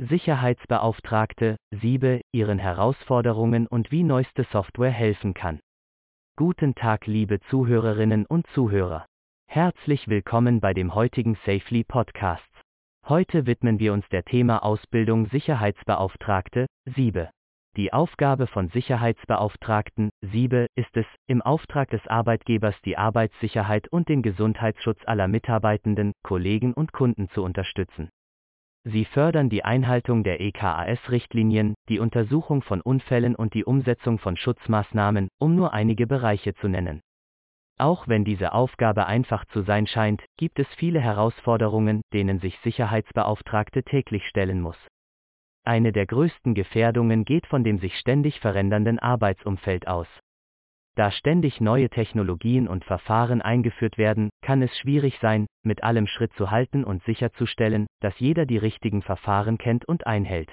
Sicherheitsbeauftragte, Siebe, ihren Herausforderungen und wie neueste Software helfen kann. Guten Tag, liebe Zuhörerinnen und Zuhörer. Herzlich willkommen bei dem heutigen Safely Podcast. Heute widmen wir uns der Thema Ausbildung Sicherheitsbeauftragte, Siebe. Die Aufgabe von Sicherheitsbeauftragten, Siebe, ist es, im Auftrag des Arbeitgebers die Arbeitssicherheit und den Gesundheitsschutz aller Mitarbeitenden, Kollegen und Kunden zu unterstützen. Sie fördern die Einhaltung der EKAS-Richtlinien, die Untersuchung von Unfällen und die Umsetzung von Schutzmaßnahmen, um nur einige Bereiche zu nennen. Auch wenn diese Aufgabe einfach zu sein scheint, gibt es viele Herausforderungen, denen sich Sicherheitsbeauftragte täglich stellen muss. Eine der größten Gefährdungen geht von dem sich ständig verändernden Arbeitsumfeld aus. Da ständig neue Technologien und Verfahren eingeführt werden, kann es schwierig sein, mit allem Schritt zu halten und sicherzustellen, dass jeder die richtigen Verfahren kennt und einhält.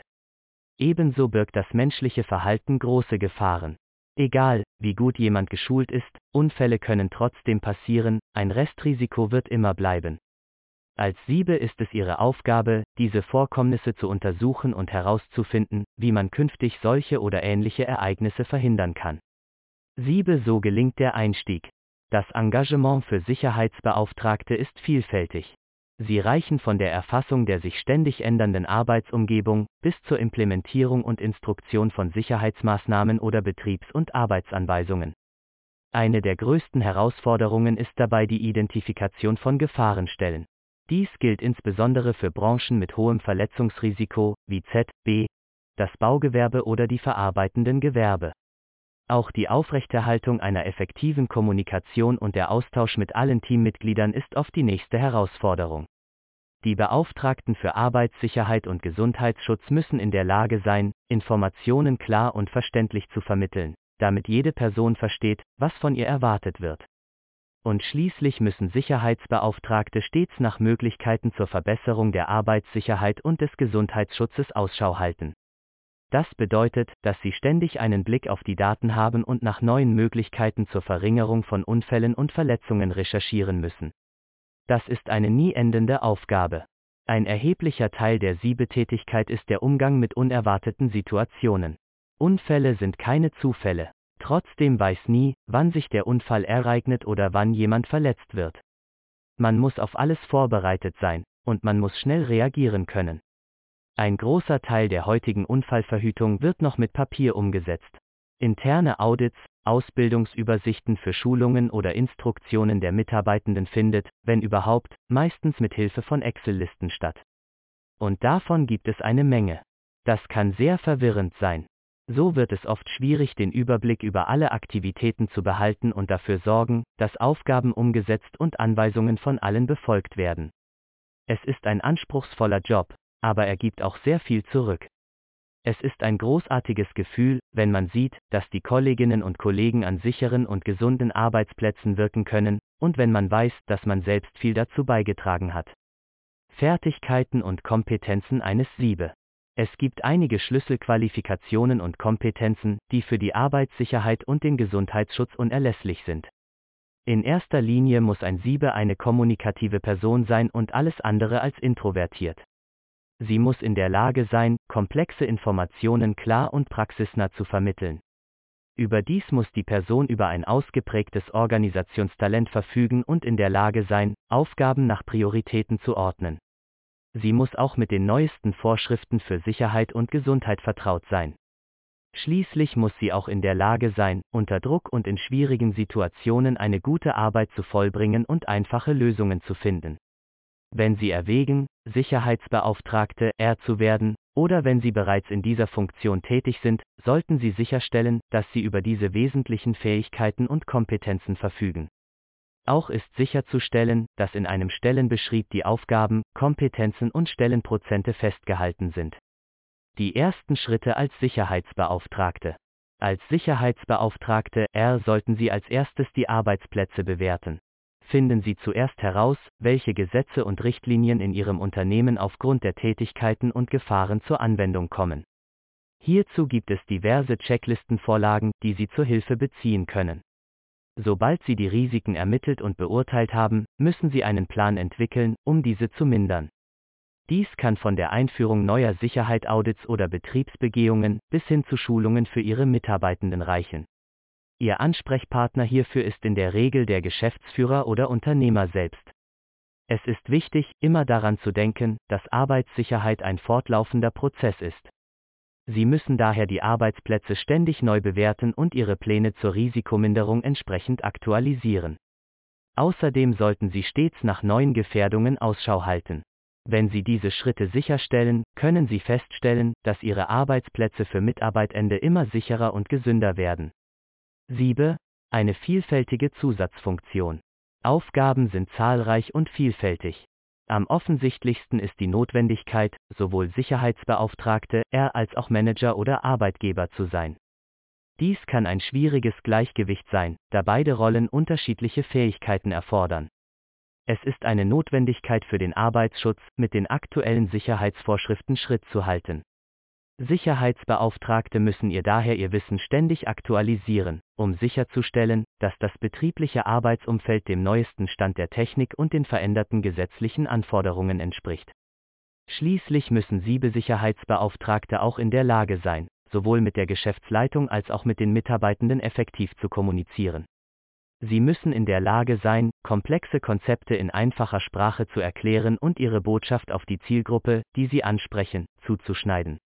Ebenso birgt das menschliche Verhalten große Gefahren. Egal, wie gut jemand geschult ist, Unfälle können trotzdem passieren, ein Restrisiko wird immer bleiben. Als Siebe ist es ihre Aufgabe, diese Vorkommnisse zu untersuchen und herauszufinden, wie man künftig solche oder ähnliche Ereignisse verhindern kann. Siebe so gelingt der Einstieg. Das Engagement für Sicherheitsbeauftragte ist vielfältig. Sie reichen von der Erfassung der sich ständig ändernden Arbeitsumgebung bis zur Implementierung und Instruktion von Sicherheitsmaßnahmen oder Betriebs- und Arbeitsanweisungen. Eine der größten Herausforderungen ist dabei die Identifikation von Gefahrenstellen. Dies gilt insbesondere für Branchen mit hohem Verletzungsrisiko, wie Z, B, das Baugewerbe oder die verarbeitenden Gewerbe. Auch die Aufrechterhaltung einer effektiven Kommunikation und der Austausch mit allen Teammitgliedern ist oft die nächste Herausforderung. Die Beauftragten für Arbeitssicherheit und Gesundheitsschutz müssen in der Lage sein, Informationen klar und verständlich zu vermitteln, damit jede Person versteht, was von ihr erwartet wird. Und schließlich müssen Sicherheitsbeauftragte stets nach Möglichkeiten zur Verbesserung der Arbeitssicherheit und des Gesundheitsschutzes Ausschau halten. Das bedeutet, dass Sie ständig einen Blick auf die Daten haben und nach neuen Möglichkeiten zur Verringerung von Unfällen und Verletzungen recherchieren müssen. Das ist eine nie endende Aufgabe. Ein erheblicher Teil der Siebetätigkeit ist der Umgang mit unerwarteten Situationen. Unfälle sind keine Zufälle. Trotzdem weiß nie, wann sich der Unfall ereignet oder wann jemand verletzt wird. Man muss auf alles vorbereitet sein, und man muss schnell reagieren können. Ein großer Teil der heutigen Unfallverhütung wird noch mit Papier umgesetzt. Interne Audits, Ausbildungsübersichten für Schulungen oder Instruktionen der Mitarbeitenden findet, wenn überhaupt, meistens mit Hilfe von Excel-Listen statt. Und davon gibt es eine Menge. Das kann sehr verwirrend sein. So wird es oft schwierig, den Überblick über alle Aktivitäten zu behalten und dafür sorgen, dass Aufgaben umgesetzt und Anweisungen von allen befolgt werden. Es ist ein anspruchsvoller Job, aber er gibt auch sehr viel zurück. Es ist ein großartiges Gefühl, wenn man sieht, dass die Kolleginnen und Kollegen an sicheren und gesunden Arbeitsplätzen wirken können, und wenn man weiß, dass man selbst viel dazu beigetragen hat. Fertigkeiten und Kompetenzen eines Siebe. Es gibt einige Schlüsselqualifikationen und Kompetenzen, die für die Arbeitssicherheit und den Gesundheitsschutz unerlässlich sind. In erster Linie muss ein Siebe eine kommunikative Person sein und alles andere als introvertiert. Sie muss in der Lage sein, komplexe Informationen klar und praxisnah zu vermitteln. Überdies muss die Person über ein ausgeprägtes Organisationstalent verfügen und in der Lage sein, Aufgaben nach Prioritäten zu ordnen. Sie muss auch mit den neuesten Vorschriften für Sicherheit und Gesundheit vertraut sein. Schließlich muss sie auch in der Lage sein, unter Druck und in schwierigen Situationen eine gute Arbeit zu vollbringen und einfache Lösungen zu finden. Wenn Sie erwägen, Sicherheitsbeauftragte R zu werden, oder wenn Sie bereits in dieser Funktion tätig sind, sollten Sie sicherstellen, dass Sie über diese wesentlichen Fähigkeiten und Kompetenzen verfügen. Auch ist sicherzustellen, dass in einem Stellenbeschrieb die Aufgaben, Kompetenzen und Stellenprozente festgehalten sind. Die ersten Schritte als Sicherheitsbeauftragte. Als Sicherheitsbeauftragte R sollten Sie als erstes die Arbeitsplätze bewerten finden Sie zuerst heraus, welche Gesetze und Richtlinien in Ihrem Unternehmen aufgrund der Tätigkeiten und Gefahren zur Anwendung kommen. Hierzu gibt es diverse Checklistenvorlagen, die Sie zur Hilfe beziehen können. Sobald Sie die Risiken ermittelt und beurteilt haben, müssen Sie einen Plan entwickeln, um diese zu mindern. Dies kann von der Einführung neuer Sicherheitsaudits oder Betriebsbegehungen bis hin zu Schulungen für Ihre Mitarbeitenden reichen. Ihr Ansprechpartner hierfür ist in der Regel der Geschäftsführer oder Unternehmer selbst. Es ist wichtig, immer daran zu denken, dass Arbeitssicherheit ein fortlaufender Prozess ist. Sie müssen daher die Arbeitsplätze ständig neu bewerten und Ihre Pläne zur Risikominderung entsprechend aktualisieren. Außerdem sollten Sie stets nach neuen Gefährdungen Ausschau halten. Wenn Sie diese Schritte sicherstellen, können Sie feststellen, dass Ihre Arbeitsplätze für Mitarbeitende immer sicherer und gesünder werden. 7. Eine vielfältige Zusatzfunktion. Aufgaben sind zahlreich und vielfältig. Am offensichtlichsten ist die Notwendigkeit, sowohl Sicherheitsbeauftragte, er als auch Manager oder Arbeitgeber zu sein. Dies kann ein schwieriges Gleichgewicht sein, da beide Rollen unterschiedliche Fähigkeiten erfordern. Es ist eine Notwendigkeit für den Arbeitsschutz, mit den aktuellen Sicherheitsvorschriften Schritt zu halten. Sicherheitsbeauftragte müssen ihr daher ihr Wissen ständig aktualisieren, um sicherzustellen, dass das betriebliche Arbeitsumfeld dem neuesten Stand der Technik und den veränderten gesetzlichen Anforderungen entspricht. Schließlich müssen Sicherheitsbeauftragte auch in der Lage sein, sowohl mit der Geschäftsleitung als auch mit den Mitarbeitenden effektiv zu kommunizieren. Sie müssen in der Lage sein, komplexe Konzepte in einfacher Sprache zu erklären und ihre Botschaft auf die Zielgruppe, die sie ansprechen, zuzuschneiden.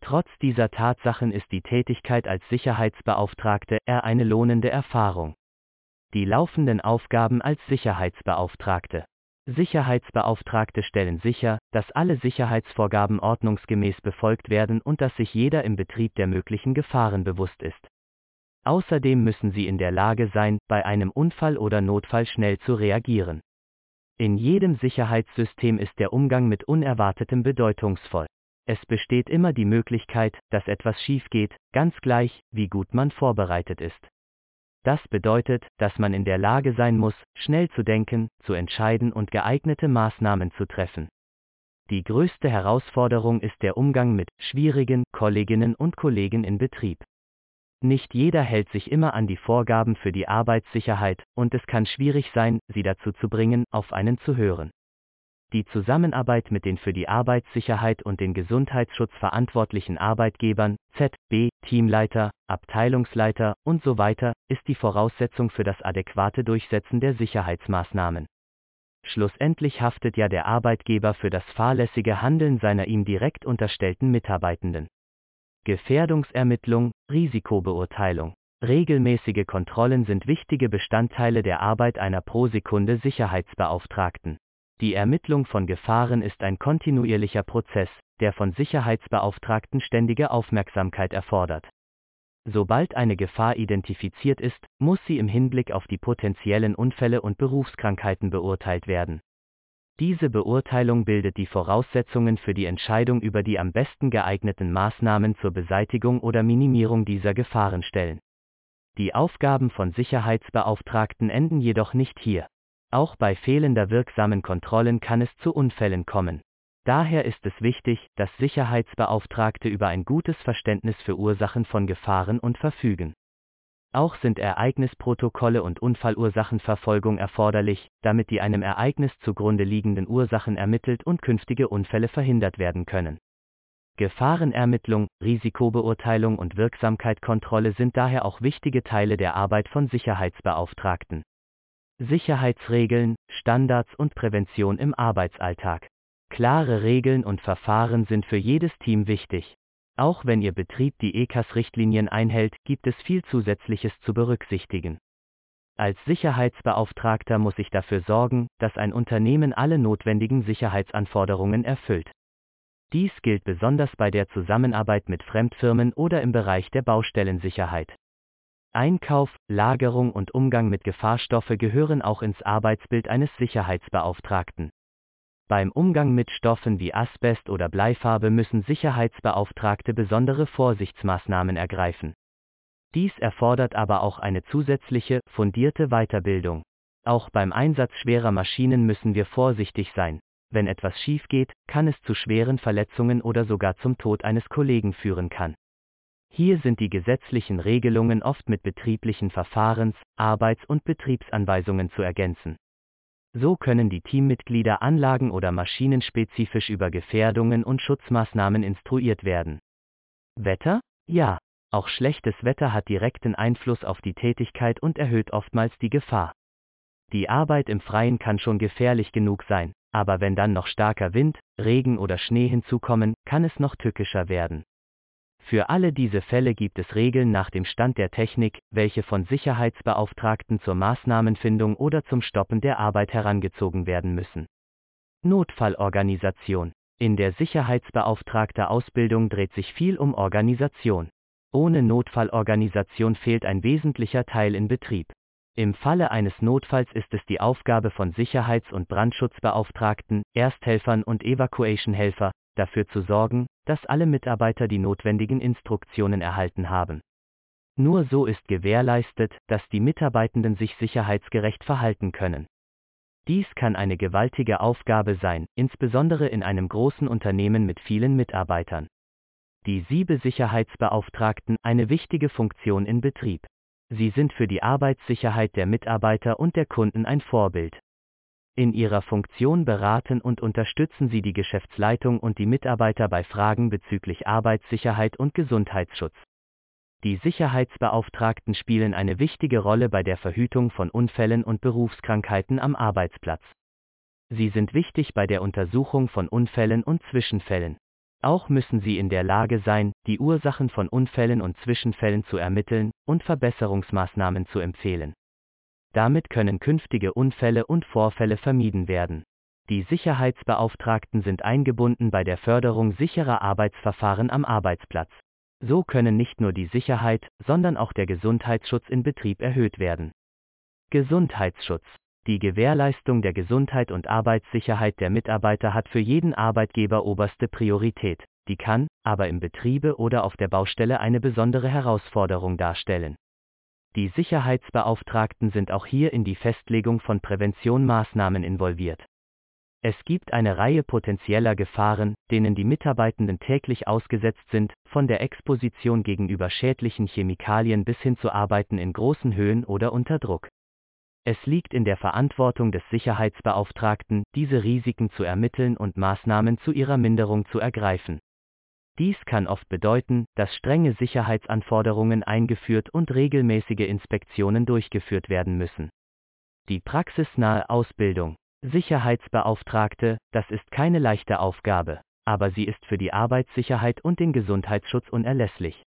Trotz dieser Tatsachen ist die Tätigkeit als Sicherheitsbeauftragte eher eine lohnende Erfahrung. Die laufenden Aufgaben als Sicherheitsbeauftragte. Sicherheitsbeauftragte stellen sicher, dass alle Sicherheitsvorgaben ordnungsgemäß befolgt werden und dass sich jeder im Betrieb der möglichen Gefahren bewusst ist. Außerdem müssen sie in der Lage sein, bei einem Unfall oder Notfall schnell zu reagieren. In jedem Sicherheitssystem ist der Umgang mit Unerwartetem bedeutungsvoll. Es besteht immer die Möglichkeit, dass etwas schief geht, ganz gleich, wie gut man vorbereitet ist. Das bedeutet, dass man in der Lage sein muss, schnell zu denken, zu entscheiden und geeignete Maßnahmen zu treffen. Die größte Herausforderung ist der Umgang mit schwierigen Kolleginnen und Kollegen in Betrieb. Nicht jeder hält sich immer an die Vorgaben für die Arbeitssicherheit, und es kann schwierig sein, sie dazu zu bringen, auf einen zu hören. Die Zusammenarbeit mit den für die Arbeitssicherheit und den Gesundheitsschutz verantwortlichen Arbeitgebern, ZB, Teamleiter, Abteilungsleiter weiter, ist die Voraussetzung für das adäquate Durchsetzen der Sicherheitsmaßnahmen. Schlussendlich haftet ja der Arbeitgeber für das fahrlässige Handeln seiner ihm direkt unterstellten Mitarbeitenden. Gefährdungsermittlung, Risikobeurteilung. Regelmäßige Kontrollen sind wichtige Bestandteile der Arbeit einer pro Sekunde Sicherheitsbeauftragten. Die Ermittlung von Gefahren ist ein kontinuierlicher Prozess, der von Sicherheitsbeauftragten ständige Aufmerksamkeit erfordert. Sobald eine Gefahr identifiziert ist, muss sie im Hinblick auf die potenziellen Unfälle und Berufskrankheiten beurteilt werden. Diese Beurteilung bildet die Voraussetzungen für die Entscheidung über die am besten geeigneten Maßnahmen zur Beseitigung oder Minimierung dieser Gefahren stellen. Die Aufgaben von Sicherheitsbeauftragten enden jedoch nicht hier. Auch bei fehlender wirksamen Kontrollen kann es zu Unfällen kommen. Daher ist es wichtig, dass Sicherheitsbeauftragte über ein gutes Verständnis für Ursachen von Gefahren und verfügen. Auch sind Ereignisprotokolle und Unfallursachenverfolgung erforderlich, damit die einem Ereignis zugrunde liegenden Ursachen ermittelt und künftige Unfälle verhindert werden können. Gefahrenermittlung, Risikobeurteilung und Wirksamkeitkontrolle sind daher auch wichtige Teile der Arbeit von Sicherheitsbeauftragten. Sicherheitsregeln, Standards und Prävention im Arbeitsalltag. Klare Regeln und Verfahren sind für jedes Team wichtig. Auch wenn Ihr Betrieb die ECAS-Richtlinien einhält, gibt es viel Zusätzliches zu berücksichtigen. Als Sicherheitsbeauftragter muss ich dafür sorgen, dass ein Unternehmen alle notwendigen Sicherheitsanforderungen erfüllt. Dies gilt besonders bei der Zusammenarbeit mit Fremdfirmen oder im Bereich der Baustellensicherheit. Einkauf, Lagerung und Umgang mit Gefahrstoffe gehören auch ins Arbeitsbild eines Sicherheitsbeauftragten. Beim Umgang mit Stoffen wie Asbest oder Bleifarbe müssen Sicherheitsbeauftragte besondere Vorsichtsmaßnahmen ergreifen. Dies erfordert aber auch eine zusätzliche, fundierte Weiterbildung. Auch beim Einsatz schwerer Maschinen müssen wir vorsichtig sein. Wenn etwas schief geht, kann es zu schweren Verletzungen oder sogar zum Tod eines Kollegen führen kann. Hier sind die gesetzlichen Regelungen oft mit betrieblichen Verfahrens-, Arbeits- und Betriebsanweisungen zu ergänzen. So können die Teammitglieder anlagen- oder maschinenspezifisch über Gefährdungen und Schutzmaßnahmen instruiert werden. Wetter? Ja. Auch schlechtes Wetter hat direkten Einfluss auf die Tätigkeit und erhöht oftmals die Gefahr. Die Arbeit im Freien kann schon gefährlich genug sein, aber wenn dann noch starker Wind, Regen oder Schnee hinzukommen, kann es noch tückischer werden. Für alle diese Fälle gibt es Regeln nach dem Stand der Technik, welche von Sicherheitsbeauftragten zur Maßnahmenfindung oder zum Stoppen der Arbeit herangezogen werden müssen. Notfallorganisation. In der Sicherheitsbeauftragte Ausbildung dreht sich viel um Organisation. Ohne Notfallorganisation fehlt ein wesentlicher Teil in Betrieb. Im Falle eines Notfalls ist es die Aufgabe von Sicherheits- und Brandschutzbeauftragten, Ersthelfern und Evacuation-Helfer, dafür zu sorgen, dass alle Mitarbeiter die notwendigen Instruktionen erhalten haben. Nur so ist gewährleistet, dass die Mitarbeitenden sich sicherheitsgerecht verhalten können. Dies kann eine gewaltige Aufgabe sein, insbesondere in einem großen Unternehmen mit vielen Mitarbeitern. Die Siebe Sicherheitsbeauftragten eine wichtige Funktion in Betrieb. Sie sind für die Arbeitssicherheit der Mitarbeiter und der Kunden ein Vorbild. In ihrer Funktion beraten und unterstützen sie die Geschäftsleitung und die Mitarbeiter bei Fragen bezüglich Arbeitssicherheit und Gesundheitsschutz. Die Sicherheitsbeauftragten spielen eine wichtige Rolle bei der Verhütung von Unfällen und Berufskrankheiten am Arbeitsplatz. Sie sind wichtig bei der Untersuchung von Unfällen und Zwischenfällen. Auch müssen sie in der Lage sein, die Ursachen von Unfällen und Zwischenfällen zu ermitteln und Verbesserungsmaßnahmen zu empfehlen. Damit können künftige Unfälle und Vorfälle vermieden werden. Die Sicherheitsbeauftragten sind eingebunden bei der Förderung sicherer Arbeitsverfahren am Arbeitsplatz. So können nicht nur die Sicherheit, sondern auch der Gesundheitsschutz in Betrieb erhöht werden. Gesundheitsschutz. Die Gewährleistung der Gesundheit und Arbeitssicherheit der Mitarbeiter hat für jeden Arbeitgeber oberste Priorität, die kann, aber im Betriebe oder auf der Baustelle eine besondere Herausforderung darstellen. Die Sicherheitsbeauftragten sind auch hier in die Festlegung von Präventionmaßnahmen involviert. Es gibt eine Reihe potenzieller Gefahren, denen die Mitarbeitenden täglich ausgesetzt sind, von der Exposition gegenüber schädlichen Chemikalien bis hin zu Arbeiten in großen Höhen oder unter Druck. Es liegt in der Verantwortung des Sicherheitsbeauftragten, diese Risiken zu ermitteln und Maßnahmen zu ihrer Minderung zu ergreifen. Dies kann oft bedeuten, dass strenge Sicherheitsanforderungen eingeführt und regelmäßige Inspektionen durchgeführt werden müssen. Die praxisnahe Ausbildung. Sicherheitsbeauftragte, das ist keine leichte Aufgabe, aber sie ist für die Arbeitssicherheit und den Gesundheitsschutz unerlässlich.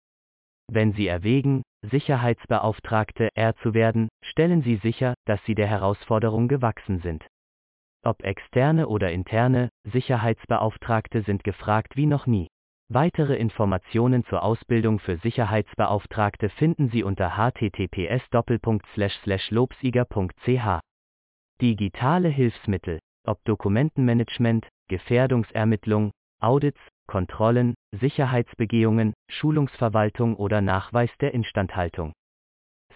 Wenn Sie erwägen, Sicherheitsbeauftragte R zu werden, stellen Sie sicher, dass Sie der Herausforderung gewachsen sind. Ob externe oder interne, Sicherheitsbeauftragte sind gefragt wie noch nie. Weitere Informationen zur Ausbildung für Sicherheitsbeauftragte finden Sie unter https://lobsieger.ch. Digitale Hilfsmittel, ob Dokumentenmanagement, Gefährdungsermittlung, Audits, Kontrollen, Sicherheitsbegehungen, Schulungsverwaltung oder Nachweis der Instandhaltung.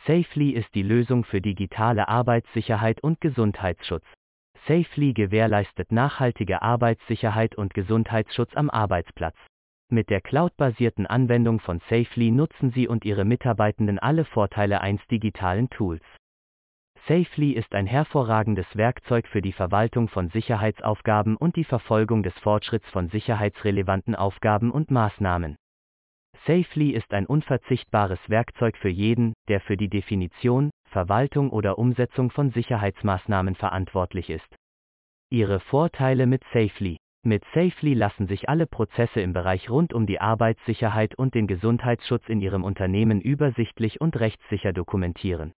Safely ist die Lösung für digitale Arbeitssicherheit und Gesundheitsschutz. Safely gewährleistet nachhaltige Arbeitssicherheit und Gesundheitsschutz am Arbeitsplatz. Mit der cloudbasierten Anwendung von Safely nutzen Sie und Ihre Mitarbeitenden alle Vorteile eines digitalen Tools. Safely ist ein hervorragendes Werkzeug für die Verwaltung von Sicherheitsaufgaben und die Verfolgung des Fortschritts von sicherheitsrelevanten Aufgaben und Maßnahmen. Safely ist ein unverzichtbares Werkzeug für jeden, der für die Definition, Verwaltung oder Umsetzung von Sicherheitsmaßnahmen verantwortlich ist. Ihre Vorteile mit Safely mit Safely lassen sich alle Prozesse im Bereich rund um die Arbeitssicherheit und den Gesundheitsschutz in Ihrem Unternehmen übersichtlich und rechtssicher dokumentieren.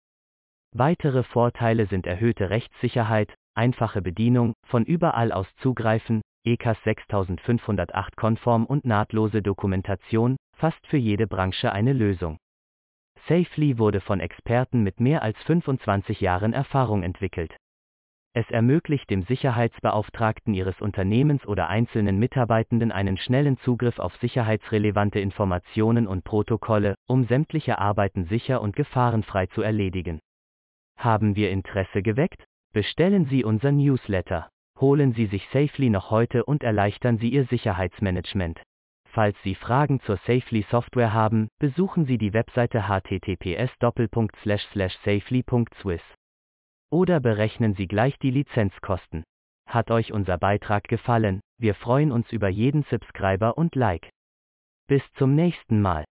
Weitere Vorteile sind erhöhte Rechtssicherheit, einfache Bedienung, von überall aus zugreifen, ECAS 6508 konform und nahtlose Dokumentation, fast für jede Branche eine Lösung. Safely wurde von Experten mit mehr als 25 Jahren Erfahrung entwickelt. Es ermöglicht dem Sicherheitsbeauftragten Ihres Unternehmens oder einzelnen Mitarbeitenden einen schnellen Zugriff auf sicherheitsrelevante Informationen und Protokolle, um sämtliche Arbeiten sicher und gefahrenfrei zu erledigen. Haben wir Interesse geweckt? Bestellen Sie unser Newsletter. Holen Sie sich Safely noch heute und erleichtern Sie Ihr Sicherheitsmanagement. Falls Sie Fragen zur Safely Software haben, besuchen Sie die Webseite https://safely.swiss. Oder berechnen Sie gleich die Lizenzkosten. Hat euch unser Beitrag gefallen? Wir freuen uns über jeden Subscriber und Like. Bis zum nächsten Mal.